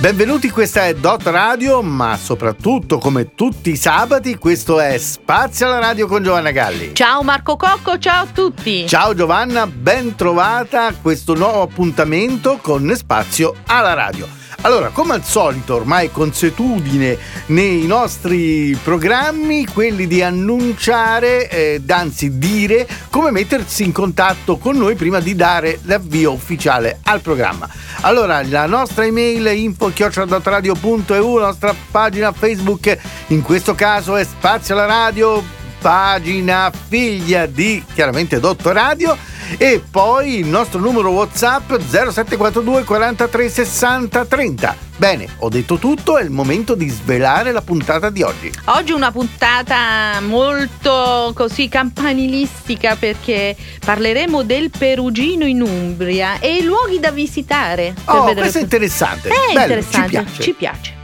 Benvenuti, questa è Dot Radio, ma soprattutto come tutti i sabati questo è Spazio alla Radio con Giovanna Galli. Ciao Marco Cocco, ciao a tutti. Ciao Giovanna, ben trovata a questo nuovo appuntamento con Spazio alla Radio. Allora, come al solito, ormai consuetudine nei nostri programmi, quelli di annunciare, eh, anzi dire, come mettersi in contatto con noi prima di dare l'avvio ufficiale al programma. Allora, la nostra email info-radio.eu, la nostra pagina Facebook, in questo caso è Spazio alla Radio, pagina figlia di chiaramente Dottor Radio e poi il nostro numero WhatsApp 0742 43 60 30. Bene, ho detto tutto, è il momento di svelare la puntata di oggi. Oggi una puntata molto così campanilistica perché parleremo del Perugino in Umbria e i luoghi da visitare. Oh, questo è interessante. È Bello, interessante, ci piace. Ci piace.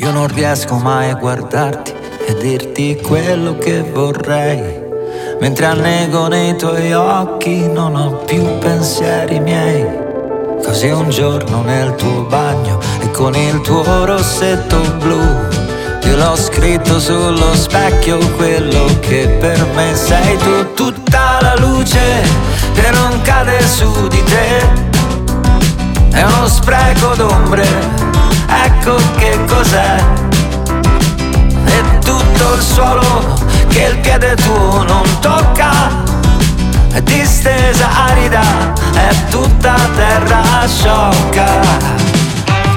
Io non riesco mai a guardarti e dirti quello che vorrei. Mentre annego nei tuoi occhi non ho più pensieri miei. Così un giorno nel tuo bagno e con il tuo rossetto blu io l'ho scritto sullo specchio quello che per me sei tu. Tutta la luce che non cade su di te è uno spreco d'ombre, ecco che cos'è. E tutto il suolo che il piede tuo non tocca, è distesa arida, è tutta terra sciocca.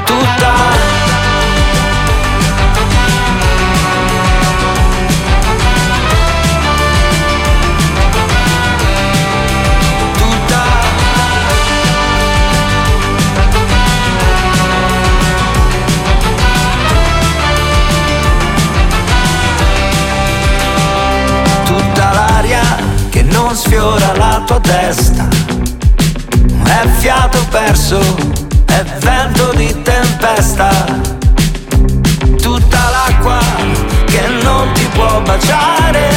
Tutta non sfiora la tua testa. È fiato perso, è vento di tempesta. Tutta l'acqua che non ti può baciare.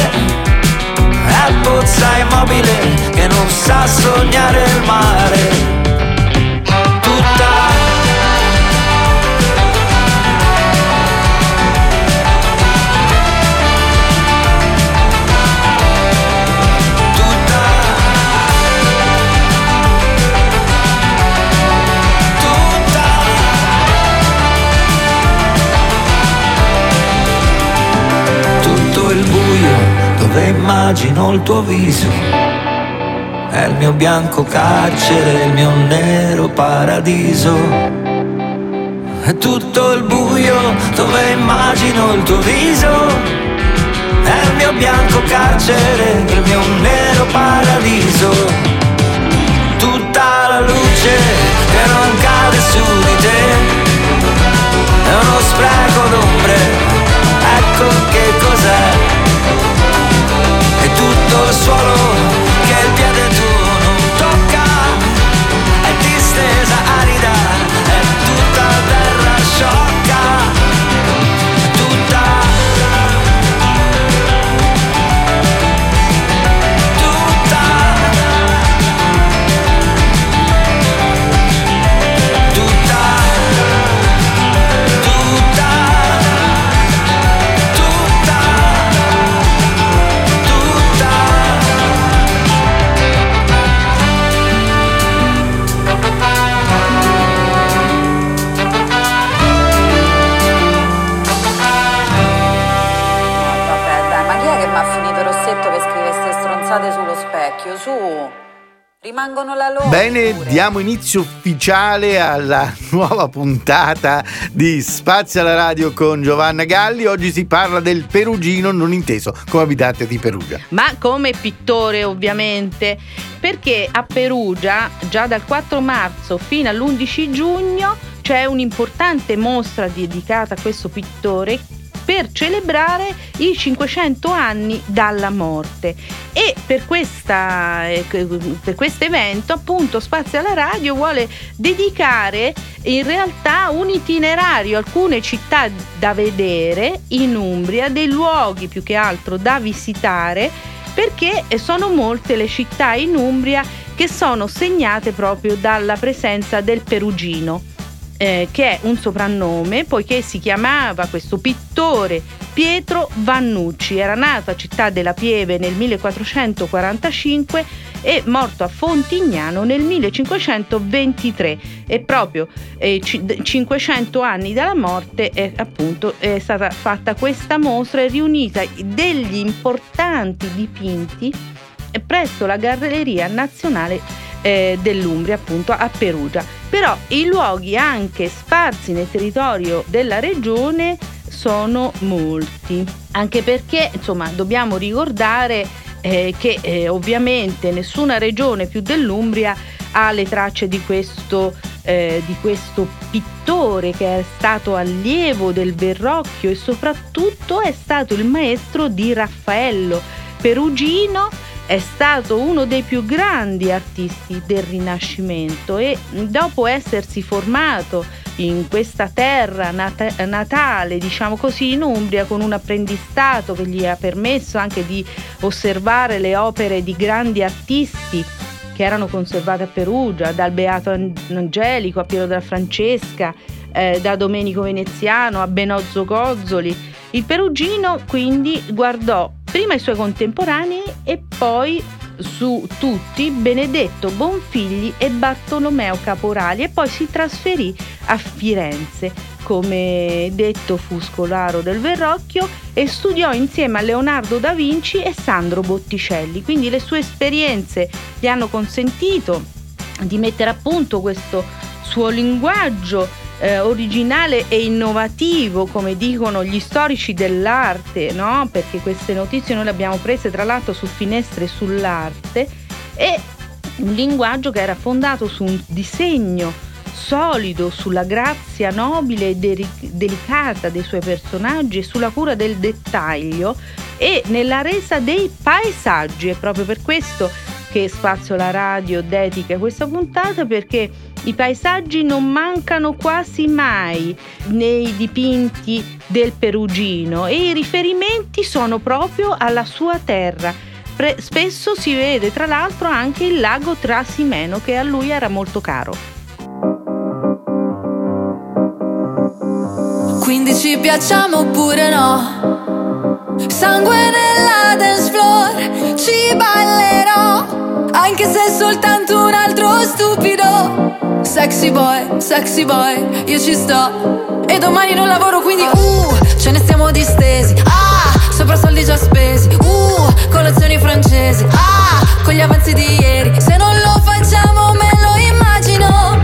È pozza immobile che non sa sognare il mare. Immagino il tuo viso. È il mio bianco carcere il mio nero paradiso. È tutto il buio dove immagino il tuo viso. È il mio bianco carcere, il mio nero paradiso. Tutta la luce che non cade su di te. È uno spreco d'ombre, ecco che cos'è. E tutto rimangono la loro. Bene, pure. diamo inizio ufficiale alla nuova puntata di Spazio alla Radio con Giovanna Galli. Oggi si parla del Perugino non inteso come abitante di Perugia. Ma come pittore ovviamente, perché a Perugia già dal 4 marzo fino all'11 giugno c'è un'importante mostra dedicata a questo pittore per celebrare i 500 anni dalla morte. E per, questa, eh, per questo evento, appunto, Spazio alla Radio vuole dedicare in realtà un itinerario, alcune città da vedere in Umbria, dei luoghi più che altro da visitare, perché sono molte le città in Umbria che sono segnate proprio dalla presenza del perugino eh, che è un soprannome poiché si chiamava questo pittore Pietro Vannucci. Era nato a Città della Pieve nel 1445 e morto a Fontignano nel 1523 e proprio eh, 500 anni dalla morte è, appunto, è stata fatta questa mostra e riunita degli importanti dipinti presso la Galleria Nazionale eh, dell'Umbria, appunto a Perugia. Però i luoghi anche sparsi nel territorio della regione sono molti, anche perché insomma dobbiamo ricordare eh, che eh, ovviamente nessuna regione più dell'Umbria ha le tracce di questo, eh, di questo pittore che è stato allievo del Verrocchio e soprattutto è stato il maestro di Raffaello Perugino è stato uno dei più grandi artisti del Rinascimento e dopo essersi formato in questa terra nat- natale, diciamo così, in Umbria, con un apprendistato che gli ha permesso anche di osservare le opere di grandi artisti che erano conservate a Perugia, dal Beato Angelico a Piero della Francesca, eh, da Domenico Veneziano a Benozzo Gozzoli. Il perugino quindi guardò prima i suoi contemporanei e poi su tutti Benedetto Bonfigli e Bartolomeo Caporali e poi si trasferì a Firenze. Come detto fu scolaro del Verrocchio e studiò insieme a Leonardo da Vinci e Sandro Botticelli, quindi le sue esperienze gli hanno consentito di mettere a punto questo suo linguaggio eh, originale e innovativo, come dicono gli storici dell'arte, no? perché queste notizie noi le abbiamo prese tra l'altro su finestre sull'arte, e un linguaggio che era fondato su un disegno solido, sulla grazia nobile e de- delicata dei suoi personaggi e sulla cura del dettaglio e nella resa dei paesaggi. È proprio per questo che Spazio la Radio dedica questa puntata perché i paesaggi non mancano quasi mai nei dipinti del Perugino e i riferimenti sono proprio alla sua terra. Pre- spesso si vede tra l'altro anche il lago Trasimeno che a lui era molto caro. Quindi ci piacciamo oppure no? Sangue nella anche se è soltanto un altro stupido. Sexy boy, sexy boy, io ci sto. E domani non lavoro quindi uh, ce ne stiamo distesi. Ah, sopra soldi già spesi. Uh, colazioni francesi. Ah, con gli avanzi di ieri. Se non lo facciamo me lo immagino.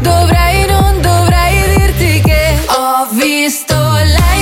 Dovrei, non dovrei dirti che Ho visto lei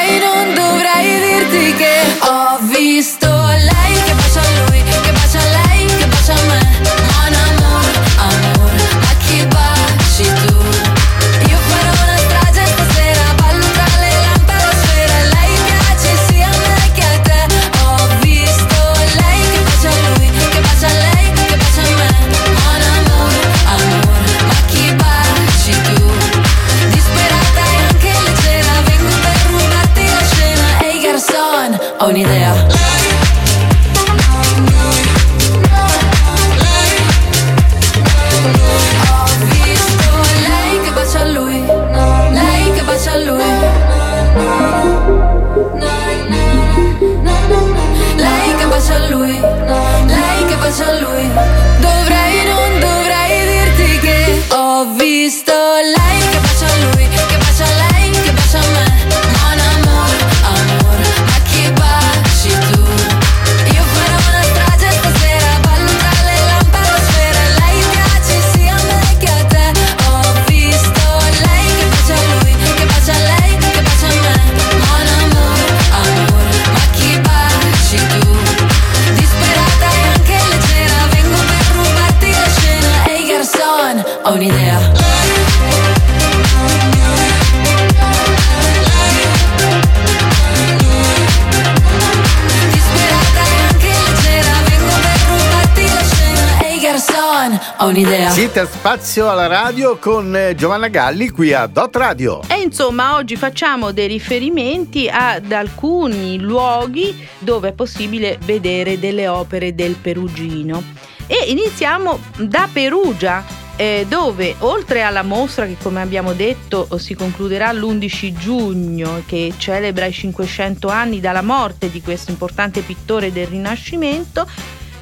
a spazio alla radio con eh, Giovanna Galli qui a Dot Radio. E insomma oggi facciamo dei riferimenti ad alcuni luoghi dove è possibile vedere delle opere del Perugino. E iniziamo da Perugia, eh, dove oltre alla mostra che come abbiamo detto si concluderà l'11 giugno, che celebra i 500 anni dalla morte di questo importante pittore del Rinascimento,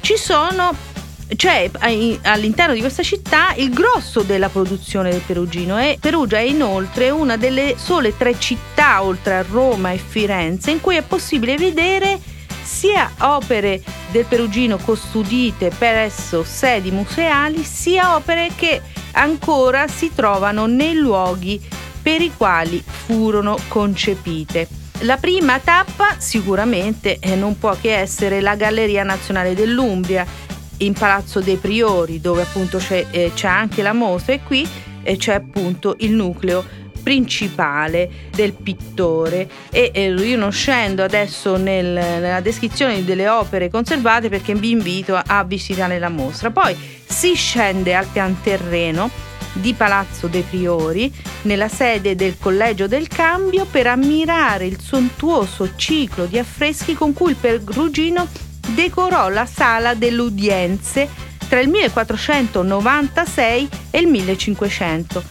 ci sono ai- all'interno di questa città il grosso della produzione del Perugino e Perugia è inoltre una delle sole tre città oltre a Roma e Firenze in cui è possibile vedere sia opere del Perugino custodite presso sedi museali sia opere che ancora si trovano nei luoghi per i quali furono concepite. La prima tappa sicuramente eh, non può che essere la Galleria Nazionale dell'Umbria in Palazzo dei Priori dove appunto c'è, eh, c'è anche la mostra e qui eh, c'è appunto il nucleo principale del pittore. E eh, io non scendo adesso nel- nella descrizione delle opere conservate perché vi invito a, visitare la mostra. Poi si scende al pian terreno di Palazzo dei Priori nella sede del Collegio del Cambio per ammirare il sontuoso ciclo di affreschi con cui il Perugino decorò la sala delle udienze tra il 1496 e il 1500.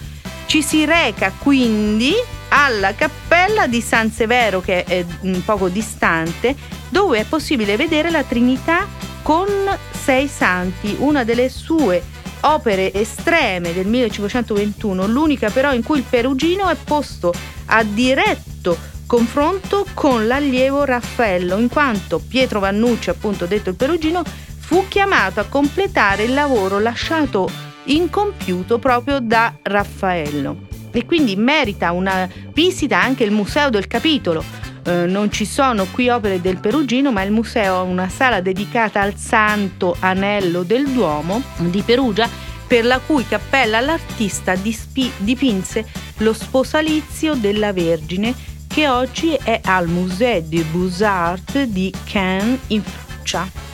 Ci si reca quindi alla cappella di San Severo che è un poco distante dove è possibile vedere la Trinità con sei santi, una delle sue opere estreme del 1521, l'unica però in cui il Perugino è posto a diretto confronto con l'allievo Raffaello, in quanto Pietro Vannucci, appunto detto il Perugino, fu chiamato a completare il lavoro lasciato incompiuto proprio da Raffaello. E quindi merita una visita anche il Museo del Capitolo. Eh, non ci sono qui opere del Perugino, ma il museo ha una sala dedicata al Santo Anello del Duomo di Perugia, per la cui cappella l'artista dispi- dipinse lo sposalizio della Vergine che oggi è al Musée des Beaux-Arts di Cannes in Francia.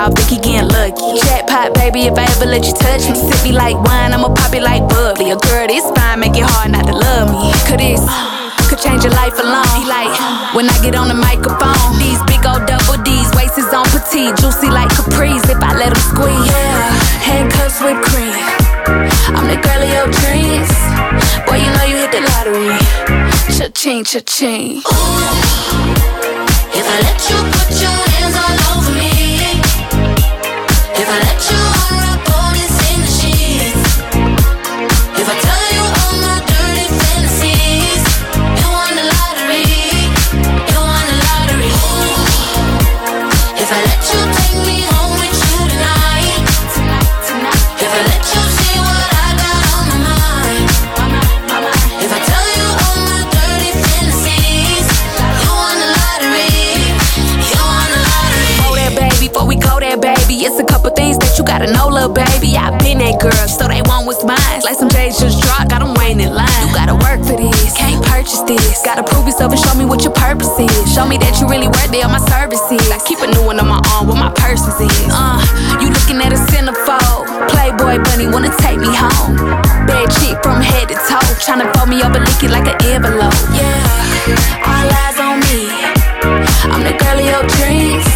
Off, think he getting lucky. Jackpot, baby, if I ever let you touch me. Sip me like wine, I'ma pop it like bubbly. A girl this fine, make it hard not to love me. Could this could change your life alone. He like when I get on the microphone. These big old double D's, waist is on petite, juicy like capris. If I let him squeeze, yeah, handcuffs with cream. I'm the girl of your dreams. Boy, you know you hit the lottery. Cha-ching, cha-ching. If I let you put your hands all over me, I let you this. Gotta prove yourself and show me what your purpose is. Show me that you really worth it on my services. I keep a new one on my arm, what my purse is. Uh, you looking at a centerfold. Playboy bunny wanna take me home. Bad chick from head to toe, tryna fold me up and lick it like an envelope. Yeah, all eyes on me. I'm the girl of your dreams.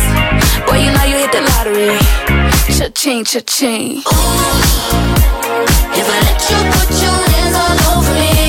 Boy, you know you hit the lottery cha-ching, cha-ching. Ooh, if I let you put your hands all over me.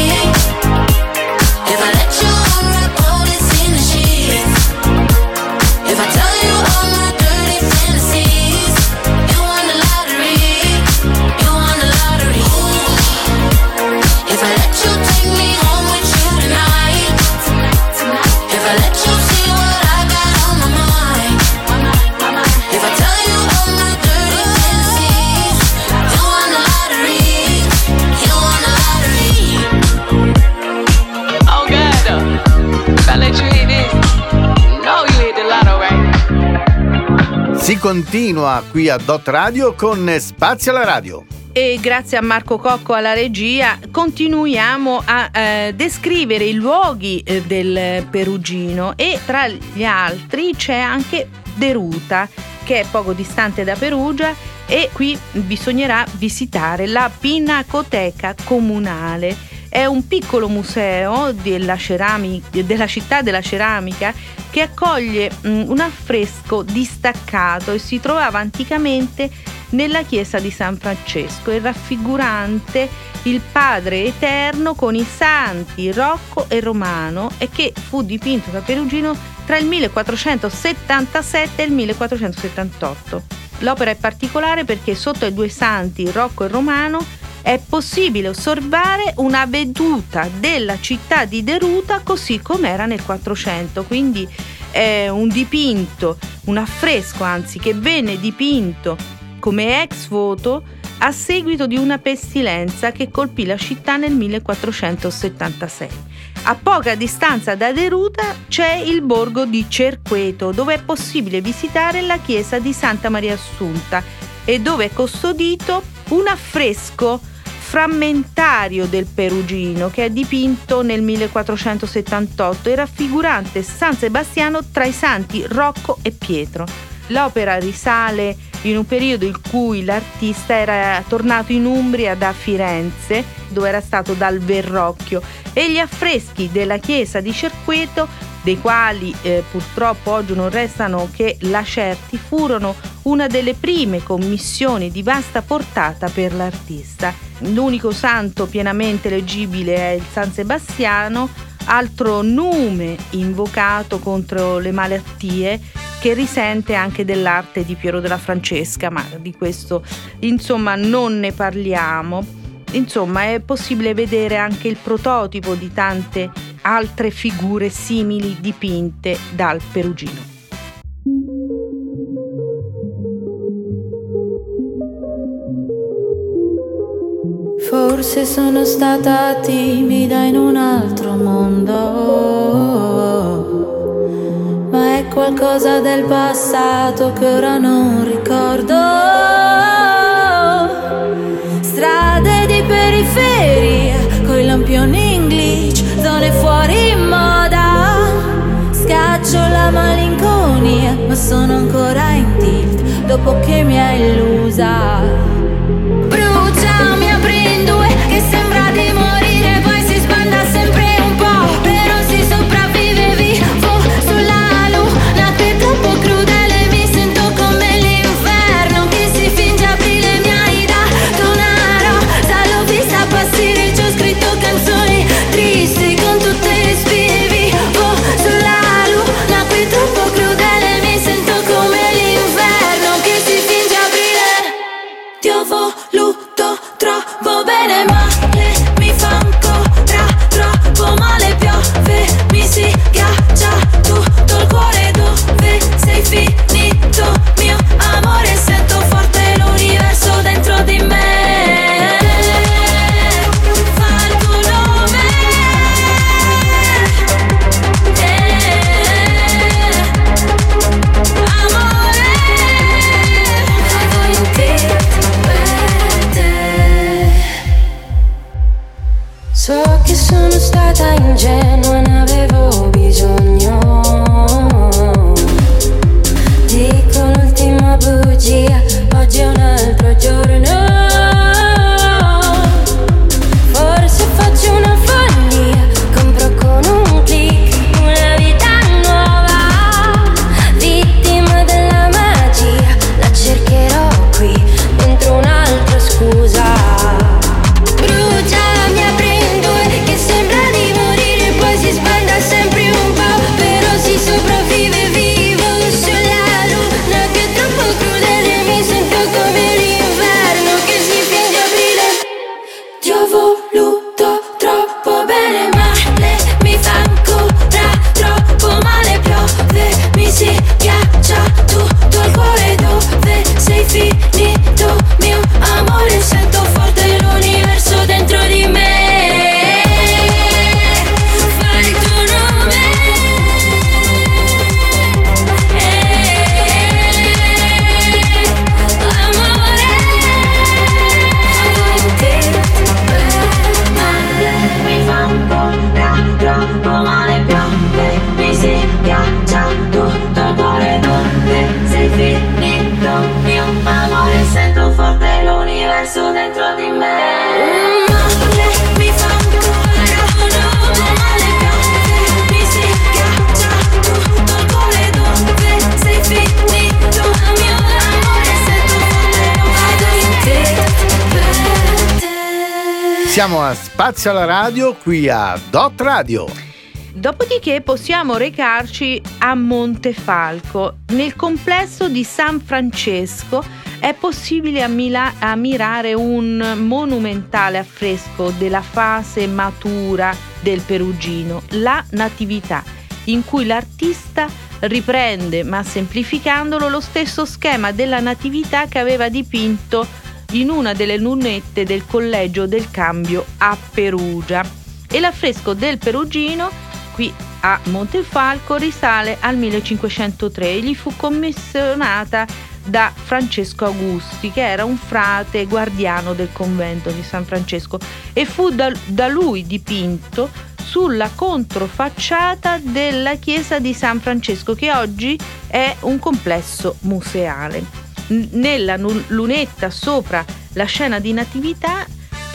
Continua qui a Dot Radio con Spazio alla Radio e grazie a Marco Cocco alla regia continuiamo a eh, descrivere i luoghi eh, del Perugino e tra gli altri c'è anche Deruta che è poco distante da Perugia e qui bisognerà visitare la Pinacoteca Comunale. È un piccolo museo della, ceramica, della città della ceramica che accoglie mm, un affresco distaccato e si trovava anticamente nella chiesa di San Francesco e raffigurante il Padre Eterno con i santi Rocco e Romano e che fu dipinto da Perugino tra il 1477 e il 1478. L'opera è particolare perché sotto ai due santi Rocco e Romano è possibile osservare una veduta della città di Deruta così come era nel 400, quindi è un dipinto, un affresco anzi che venne dipinto come ex voto a seguito di una pestilenza che colpì la città nel 1476. A poca distanza da Deruta c'è il borgo di Cerqueto, dove è possibile visitare la chiesa di Santa Maria Assunta e dove è custodito un affresco frammentario del Perugino che è dipinto nel 1478 e raffigurante San Sebastiano tra i santi Rocco e Pietro. L'opera risale in un periodo in cui l'artista era tornato in Umbria da Firenze, dove era stato dal Verrocchio, e gli affreschi della chiesa di Cerqueto dei quali eh, purtroppo oggi non restano che lacerti, furono una delle prime commissioni di vasta portata per l'artista. L'unico santo pienamente leggibile è il San Sebastiano, altro nume invocato contro le malattie che risente anche dell'arte di Piero della Francesca, ma di questo insomma non ne parliamo. Insomma, è possibile vedere anche il prototipo di tante altre figure simili dipinte dal Perugino. Forse sono stata timida in un altro mondo, ma è qualcosa del passato che ora non ricordo strade di periferia, coi lampioni in glitch, zone fuori moda. Scaccio la malinconia, ma sono ancora in tilt dopo che mi hai illusa. Spazio alla Radio qui a Dot Radio. Dopodiché possiamo recarci a Montefalco. Nel complesso di San Francesco è possibile ammila- ammirare un monumentale affresco della fase matura del Perugino, la Natività, in cui l'artista riprende, ma semplificandolo, lo stesso schema della Natività che aveva dipinto in una delle lunette del Collegio del Cambio a Perugia. E l'affresco del Perugino qui a Montefalco risale al 1503 e gli fu commissionata da Francesco Augusti, che era un frate guardiano del convento di San Francesco, e fu da, da lui dipinto sulla controfacciata della chiesa di San Francesco, che oggi è un complesso museale. Nella lunetta sopra la scena di natività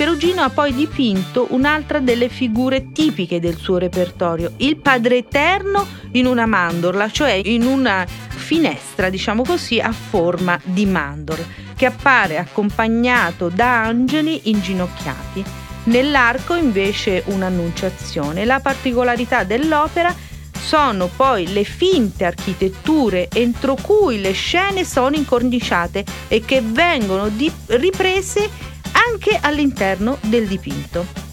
Perugino ha poi dipinto un'altra delle figure tipiche del suo repertorio, il Padre Eterno in una mandorla, cioè in una finestra, diciamo così, a forma di mandorla, che appare accompagnato da angeli inginocchiati. Nell'arco invece un'annunciazione. La particolarità dell'opera sono poi le finte architetture entro cui le scene sono incorniciate e che vengono di- riprese anche all'interno del dipinto.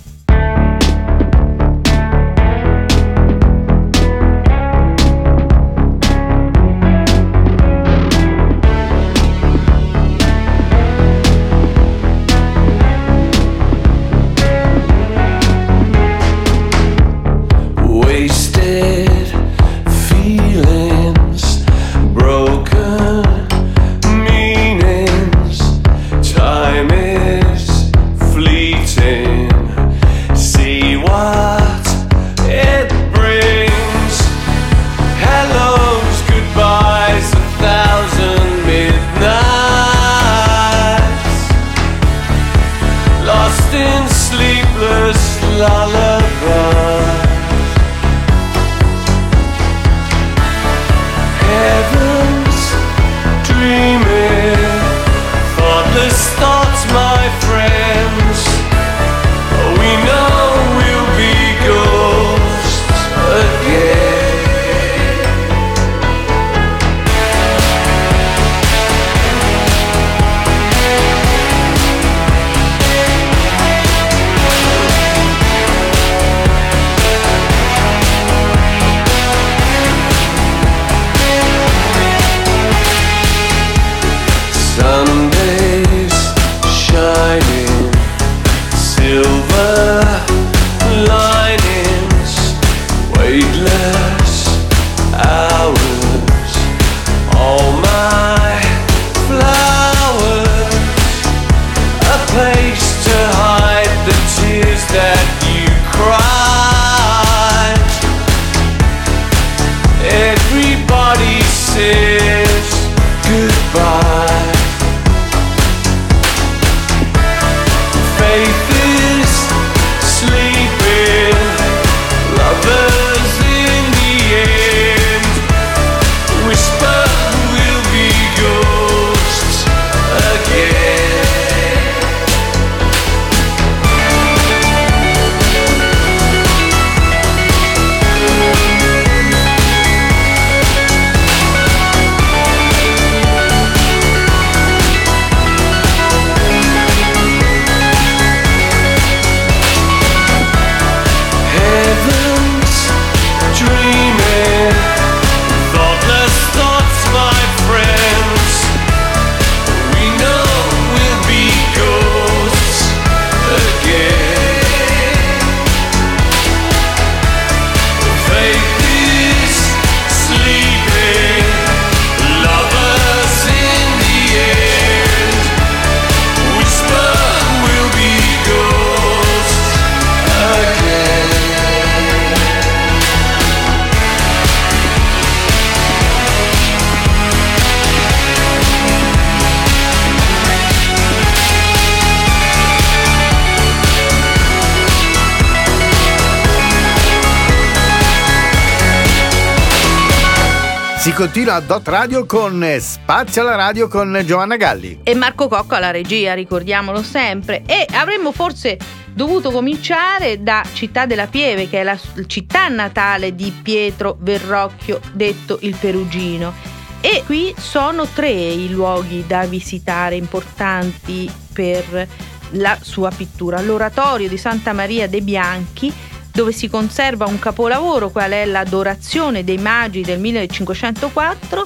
Si continua a Dot Radio con Spazio alla Radio con Giovanna Galli. E Marco Cocco alla regia, ricordiamolo sempre. E avremmo forse dovuto cominciare da Città della Pieve, che è la città natale di Pietro Verrocchio, detto il Perugino. E qui sono tre i luoghi da visitare importanti per la sua pittura. L'oratorio di Santa Maria dei Bianchi, dove si conserva un capolavoro qual è l'Adorazione dei Magi del 1504,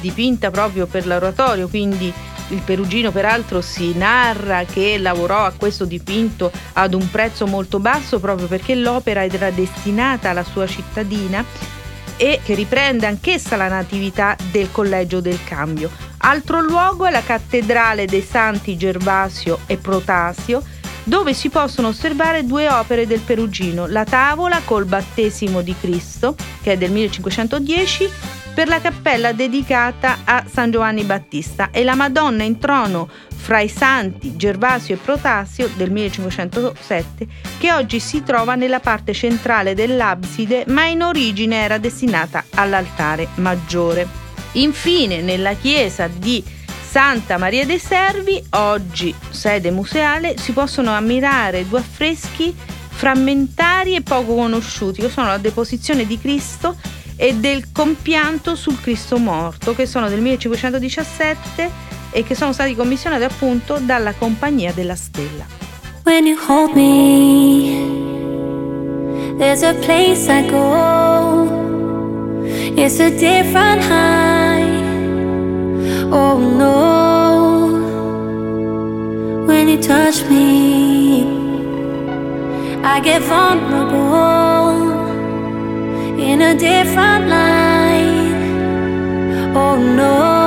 dipinta proprio per l'oratorio, quindi il Perugino peraltro si narra che lavorò a questo dipinto ad un prezzo molto basso proprio perché l'opera era destinata alla sua cittadina e che riprende anch'essa la natività del Collegio del Cambio. Altro luogo è la cattedrale dei Santi Gervasio e Protasio, dove si possono osservare due opere del Perugino, la tavola col battesimo di Cristo, che è del 1510, per la cappella dedicata a San Giovanni Battista e la Madonna in trono fra i santi Gervasio e Protasio del 1507 che oggi si trova nella parte centrale dell'abside ma in origine era destinata all'altare maggiore. Infine nella chiesa di Santa Maria dei Servi, oggi sede museale, si possono ammirare due affreschi frammentari e poco conosciuti, che sono la deposizione di Cristo e del compianto sul Cristo morto, che sono del 1517 e che sono stati commissionati appunto dalla Compagnia della Stella. When you hold me, there's a place I go. It's a different high. Oh no, when you touch me, I get vulnerable in a different light. Oh no.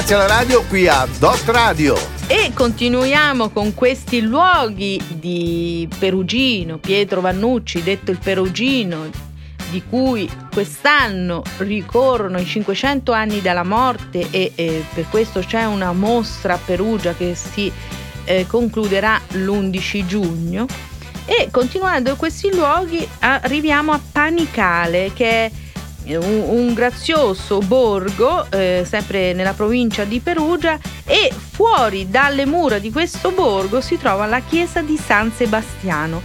Spazio alla radio qui a Dot Radio. E continuiamo con questi luoghi di Perugino, Pietro Vannucci, detto il Perugino, di cui quest'anno ricorrono i 500 anni dalla morte e eh, per questo c'è una mostra a Perugia che si eh, concluderà l'11 giugno. E continuando questi luoghi arriviamo a Panicale che è un, un grazioso borgo, eh, sempre nella provincia di Perugia, e fuori dalle mura di questo borgo si trova la chiesa di San Sebastiano,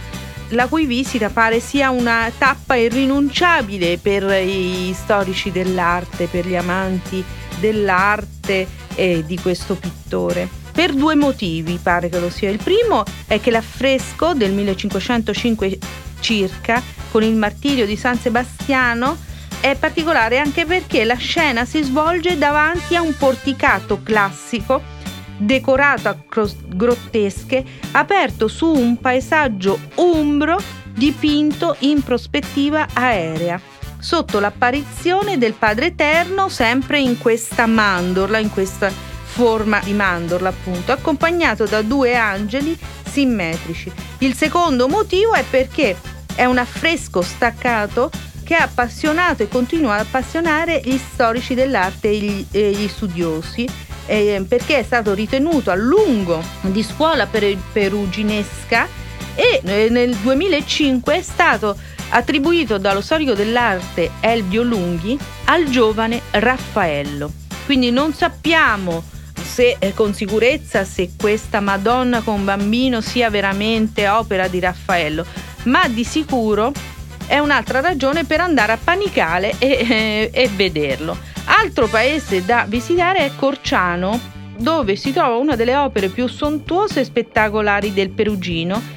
la cui visita pare sia una tappa irrinunciabile per i storici dell'arte, per gli amanti dell'arte e di questo pittore. Per due motivi pare che lo sia. Il primo è che l'affresco del 1505 circa, con il martirio di San Sebastiano, è particolare anche perché la scena si svolge davanti a un porticato classico decorato a cros- grottesche, aperto su un paesaggio umbro dipinto in prospettiva aerea, sotto l'apparizione del Padre Eterno sempre in questa mandorla, in questa forma di mandorla appunto, accompagnato da due angeli simmetrici. Il secondo motivo è perché è un affresco staccato che ha appassionato e continua ad appassionare gli storici dell'arte e gli, e gli studiosi eh, perché è stato ritenuto a lungo di scuola per- peruginesca e eh, nel 2005 è stato attribuito dallo storico dell'arte Elvio Lunghi al giovane Raffaello. Quindi non sappiamo se eh, con sicurezza se questa Madonna con bambino sia veramente opera di Raffaello, ma di sicuro è un'altra ragione per andare a Panicale e, eh, e vederlo. Altro paese da visitare è Corciano, dove si trova una delle opere più sontuose e spettacolari del Perugino,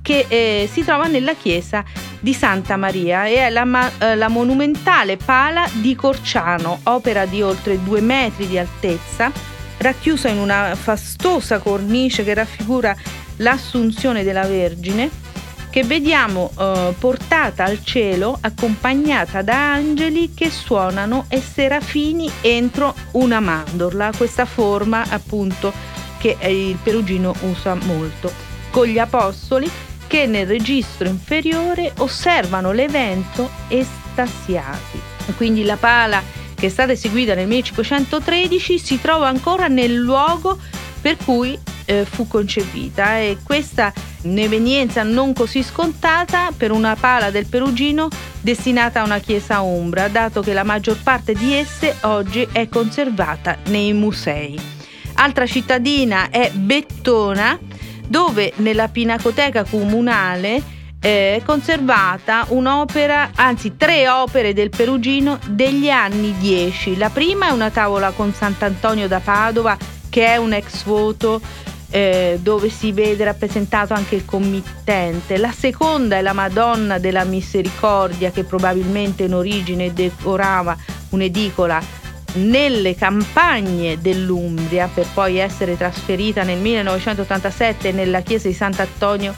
che eh, si trova nella chiesa di Santa Maria e è la, ma- eh, la monumentale pala di Corciano, opera di oltre due metri di altezza, racchiusa in una fastosa cornice che raffigura l'Assunzione della Vergine che vediamo eh, portata al cielo accompagnata da angeli che suonano e serafini entro una mandorla, questa forma appunto che eh, il perugino usa molto, con gli apostoli che nel registro inferiore osservano l'evento estasiati. Quindi la pala che è stata eseguita nel 1513 si trova ancora nel luogo per cui eh, fu concepita e questa un'evenienza non così scontata per una pala del Perugino destinata a una chiesa umbra, dato che la maggior parte di esse oggi è conservata nei musei. Altra cittadina è Bettona, dove nella pinacoteca comunale eh, è conservata un'opera, anzi tre opere del Perugino degli anni 10. La prima è una tavola con Sant'Antonio da Padova, che è un ex voto eh, dove si vede rappresentato anche il committente. La seconda è la Madonna della Misericordia che probabilmente in origine decorava un'edicola nelle campagne dell'Umbria per poi essere trasferita nel 1987 nella chiesa di Sant'Antonio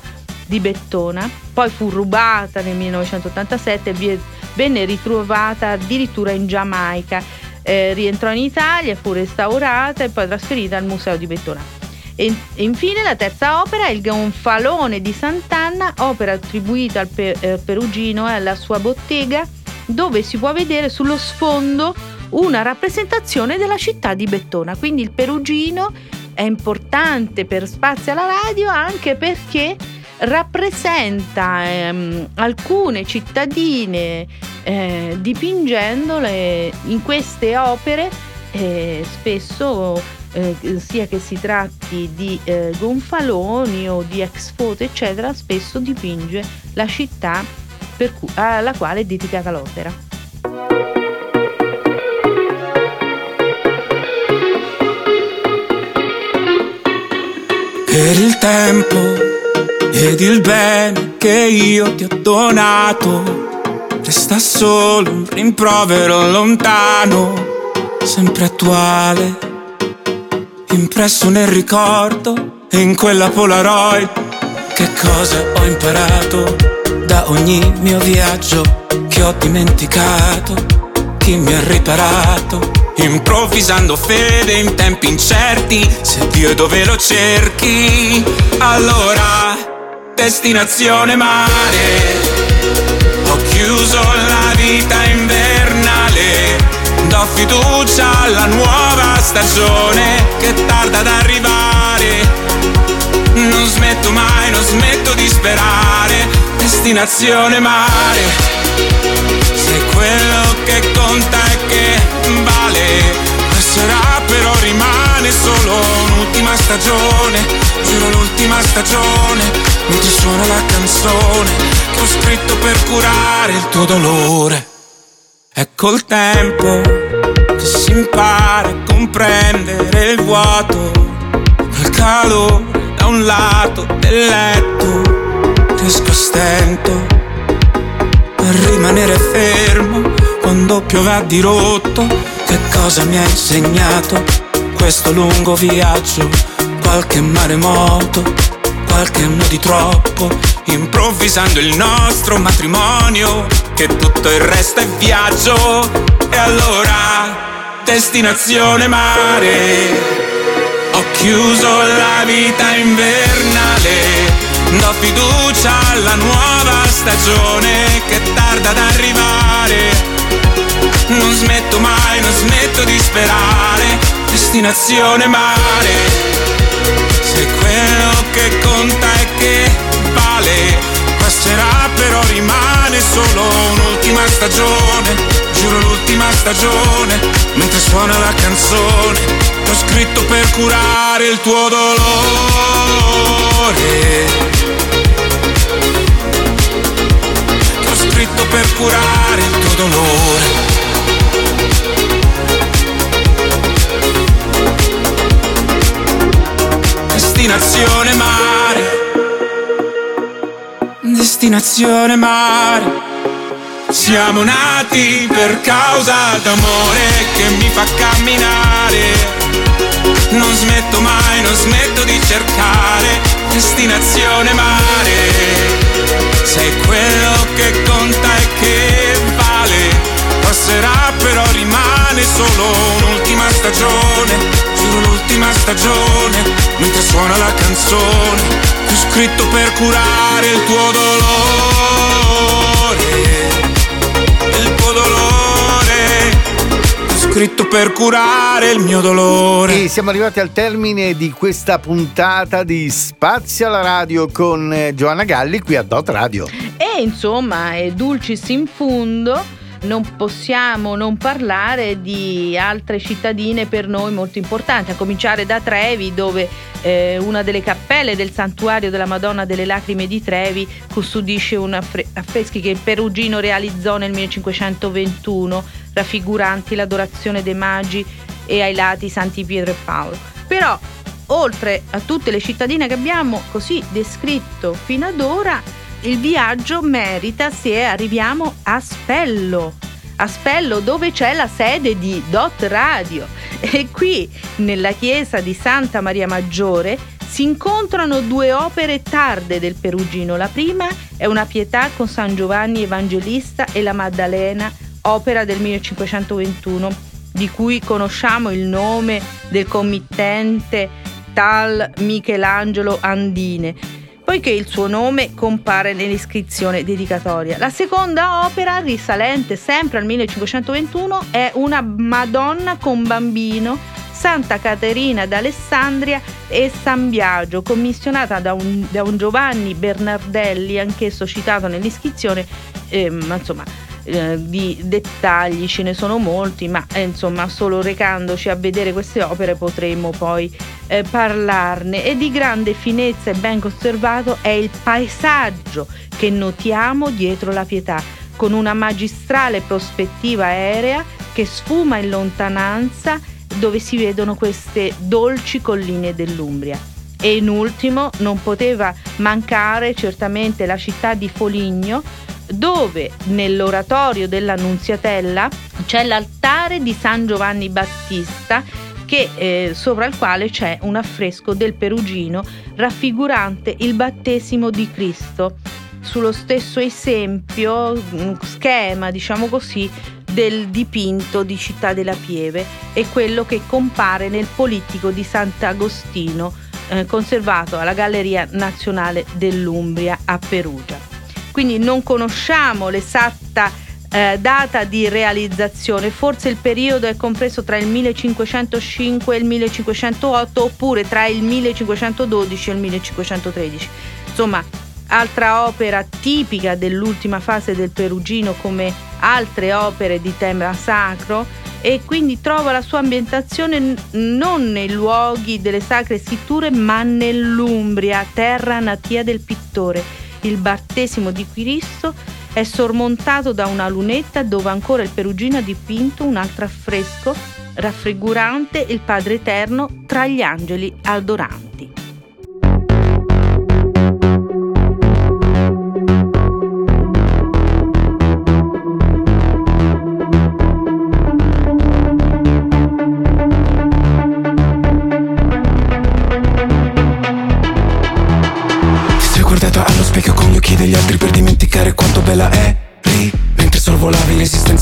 di Bettona, poi fu rubata nel 1987 e venne ritrovata addirittura in Giamaica, eh, rientrò in Italia, fu restaurata e poi trasferita al Museo di Bettona. E infine la terza opera è il Gonfalone di Sant'Anna, opera attribuita al eh, Perugino e alla sua bottega, dove si può vedere sullo sfondo una rappresentazione della città di Bettona. Quindi il Perugino è importante per Spazio alla Radio anche perché rappresenta ehm, alcune cittadine eh, dipingendole in queste opere eh, spesso eh, sia che si tratti di eh, gonfaloni o di ex foto eccetera spesso dipinge la città cui, alla quale è dedicata l'opera. Per il tempo ed il bene che io ti ho donato, resta solo un rimprovero lontano, sempre attuale, impresso nel ricordo in quella Polaroid. Che cosa ho imparato da ogni mio viaggio che ho dimenticato? Chi mi ha riparato? Improvvisando fede in tempi incerti, se Dio è dove lo cerchi, allora destinazione mare. Ho chiuso la vita invernale, do fiducia alla nuova stagione che tarda ad arrivare. Non smetto mai, non smetto di sperare, destinazione mare. Se quello che conta è che vale, passerà però rimane solo un'ultima stagione, giuro l'ultima stagione, mentre suona la canzone che ho scritto per curare il tuo dolore. È col tempo che si impara a comprendere il vuoto, quel calore da un lato del letto, riesco a stento a rimanere fermo quando piove a dirotto. Che cosa mi ha insegnato questo lungo viaggio? Qualche maremoto, qualche anno di troppo, improvvisando il nostro matrimonio, che tutto il resto è viaggio. E allora, destinazione mare. Ho chiuso la vita invernale, do fiducia alla nuova stagione che tarda ad arrivare. Non smetto mai, non smetto di sperare, destinazione mare. Se quello che conta è che vale, passerà però rimane solo un'ultima stagione, giuro l'ultima stagione, mentre suona la canzone che ho scritto per curare il tuo dolore. Che ho scritto per curare il tuo dolore. Destinazione mare. Destinazione mare. Siamo nati per causa d'amore che mi fa camminare. Non smetto mai, non smetto di cercare destinazione mare. Sei quello che conta e che vale. Passerà però rimane solo un'ultima stagione, l'ultima stagione, mentre suona la canzone che ho scritto per curare il tuo dolore. Il tuo dolore, ho scritto per curare il mio dolore. E siamo arrivati al termine di questa puntata di Spazio alla radio con eh, Giovanna Galli qui a Dot Radio. E insomma, è dulcis in fundo. Non possiamo non parlare di altre cittadine per noi molto importanti, a cominciare da Trevi, dove eh, una delle cappelle del santuario della Madonna delle Lacrime di Trevi custodisce un affre- affreschi che Perugino realizzò nel 1521, raffiguranti l'adorazione dei magi e ai lati Santi Pietro e Paolo. Però, oltre a tutte le cittadine che abbiamo così descritto fino ad ora, il viaggio merita se arriviamo a Spello. A Spello dove c'è la sede di Dot Radio e qui nella chiesa di Santa Maria Maggiore si incontrano due opere tarde del Perugino. La prima è una pietà con San Giovanni Evangelista e la Maddalena, opera del 1521, di cui conosciamo il nome del committente tal Michelangelo Andine poiché il suo nome compare nell'iscrizione dedicatoria. La seconda opera, risalente sempre al 1521, è una Madonna con bambino, Santa Caterina d'Alessandria e San Biagio, commissionata da un, da un Giovanni Bernardelli, anch'esso citato nell'iscrizione, eh, ma insomma eh, di dettagli ce ne sono molti, ma eh, insomma solo recandoci a vedere queste opere potremo poi eh, parlarne. E di grande finezza e ben conservato è il paesaggio che notiamo dietro la pietà, con una magistrale prospettiva aerea che sfuma in lontananza dove si vedono queste dolci colline dell'Umbria. E in ultimo non poteva mancare certamente la città di Foligno, dove nell'oratorio dell'Annunziatella c'è l'altare di San Giovanni Battista che, eh, sopra il quale c'è un affresco del Perugino raffigurante il battesimo di Cristo sullo stesso esempio, schema diciamo così, del dipinto di Città della Pieve e quello che compare nel Polittico di Sant'Agostino eh, conservato alla Galleria Nazionale dell'Umbria a Perugia quindi non conosciamo l'esatta eh, data di realizzazione, forse il periodo è compreso tra il 1505 e il 1508 oppure tra il 1512 e il 1513. Insomma, altra opera tipica dell'ultima fase del Perugino come altre opere di tema sacro e quindi trova la sua ambientazione non nei luoghi delle sacre scritture ma nell'Umbria, terra natia del pittore. Il battesimo di Quiristo è sormontato da una lunetta dove ancora il Perugino ha dipinto un altro affresco raffigurante il Padre Eterno tra gli angeli adoranti.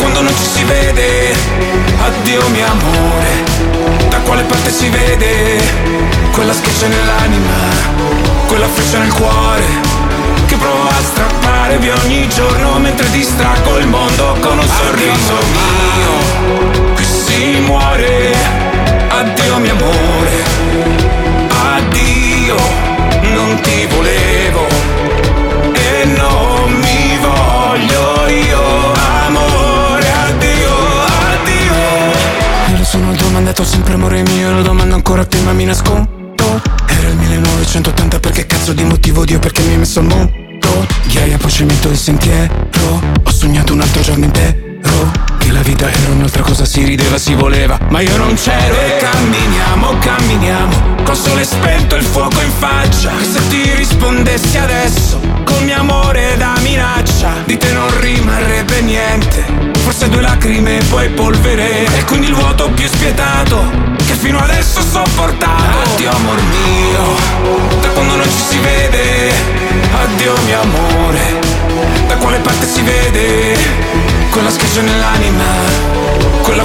quando non ci si vede. Addio mio amore Da quale parte si vede? Quella schiaccia nell'anima Quella freccia nel cuore Che provo a strappare via ogni giorno Mentre distraggo il mondo con un sorriso mio. Qui si muore. Addio mio amore. Addio, non ti volevo e non mi voglio io, domandato sempre amore mio, lo domando ancora a te ma mi nascondo. Era il 1980 perché cazzo di motivo Dio perché mi hai messo al mondo. Ghiaia poi cemento il sentiero, ho sognato un altro giorno intero. Che la vita era un'altra cosa, si rideva, si voleva, ma io non c'ero. E camminiamo, camminiamo, col sole spento il fuoco in faccia. E se ti rispondessi adesso, col mio amore da minaccia. Di te non rimarrebbe niente, forse due lacrime e poi polvere. E quindi il vuoto più spietato, che fino adesso ho sopportato. Addio amor mio, da quando non ci si vede. Addio mio amore, da quale parte si vede? Quella schiaccia nell'anima, quella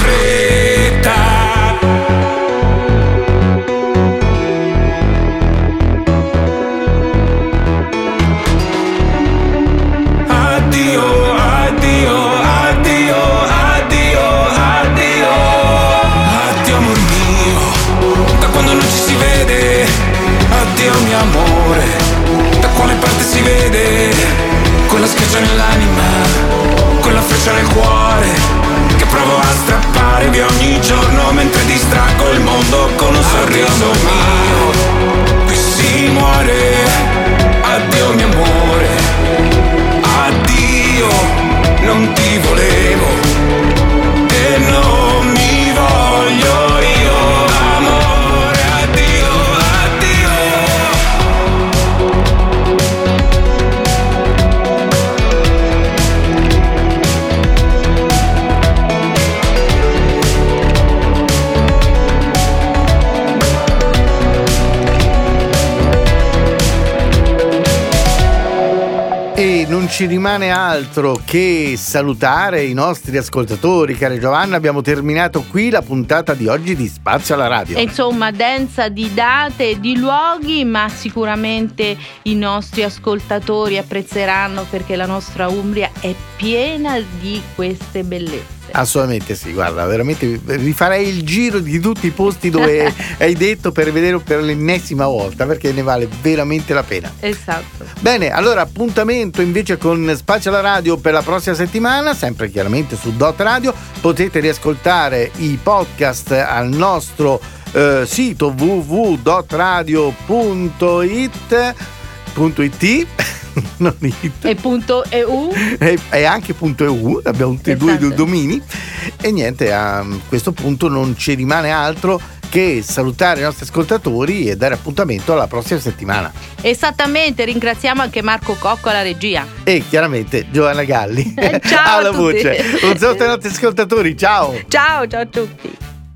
Freccia nel cuore Che provo a strappare via ogni giorno Mentre distraggo il mondo con un sorriso mio. Qui si muore ci rimane altro che salutare i nostri ascoltatori, cara Giovanna. Abbiamo terminato qui la puntata di oggi di Spazio alla Radio. Insomma, densa di date e di luoghi, ma sicuramente i nostri ascoltatori apprezzeranno perché la nostra Umbria è piena di queste bellezze. Assolutamente sì, guarda, veramente rifarei il giro di tutti i posti dove hai detto per vedere per l'ennesima volta perché ne vale veramente la pena. Esatto. Bene, allora appuntamento invece con Spazio alla Radio per la prossima settimana, sempre chiaramente su Dot Radio. Potete riascoltare i podcast al nostro eh, sito www.dotradio.it non it E punto EU. e, e anche punto .eu, abbiamo tutti e due i domini e niente, a questo punto non ci rimane altro che salutare i nostri ascoltatori e dare appuntamento alla prossima settimana. Esattamente, ringraziamo anche Marco Cocco alla regia. E chiaramente Giovanna Galli Ciao a alla tutti. voce. Un saluto ai nostri ascoltatori, ciao! Ciao, ciao a tutti.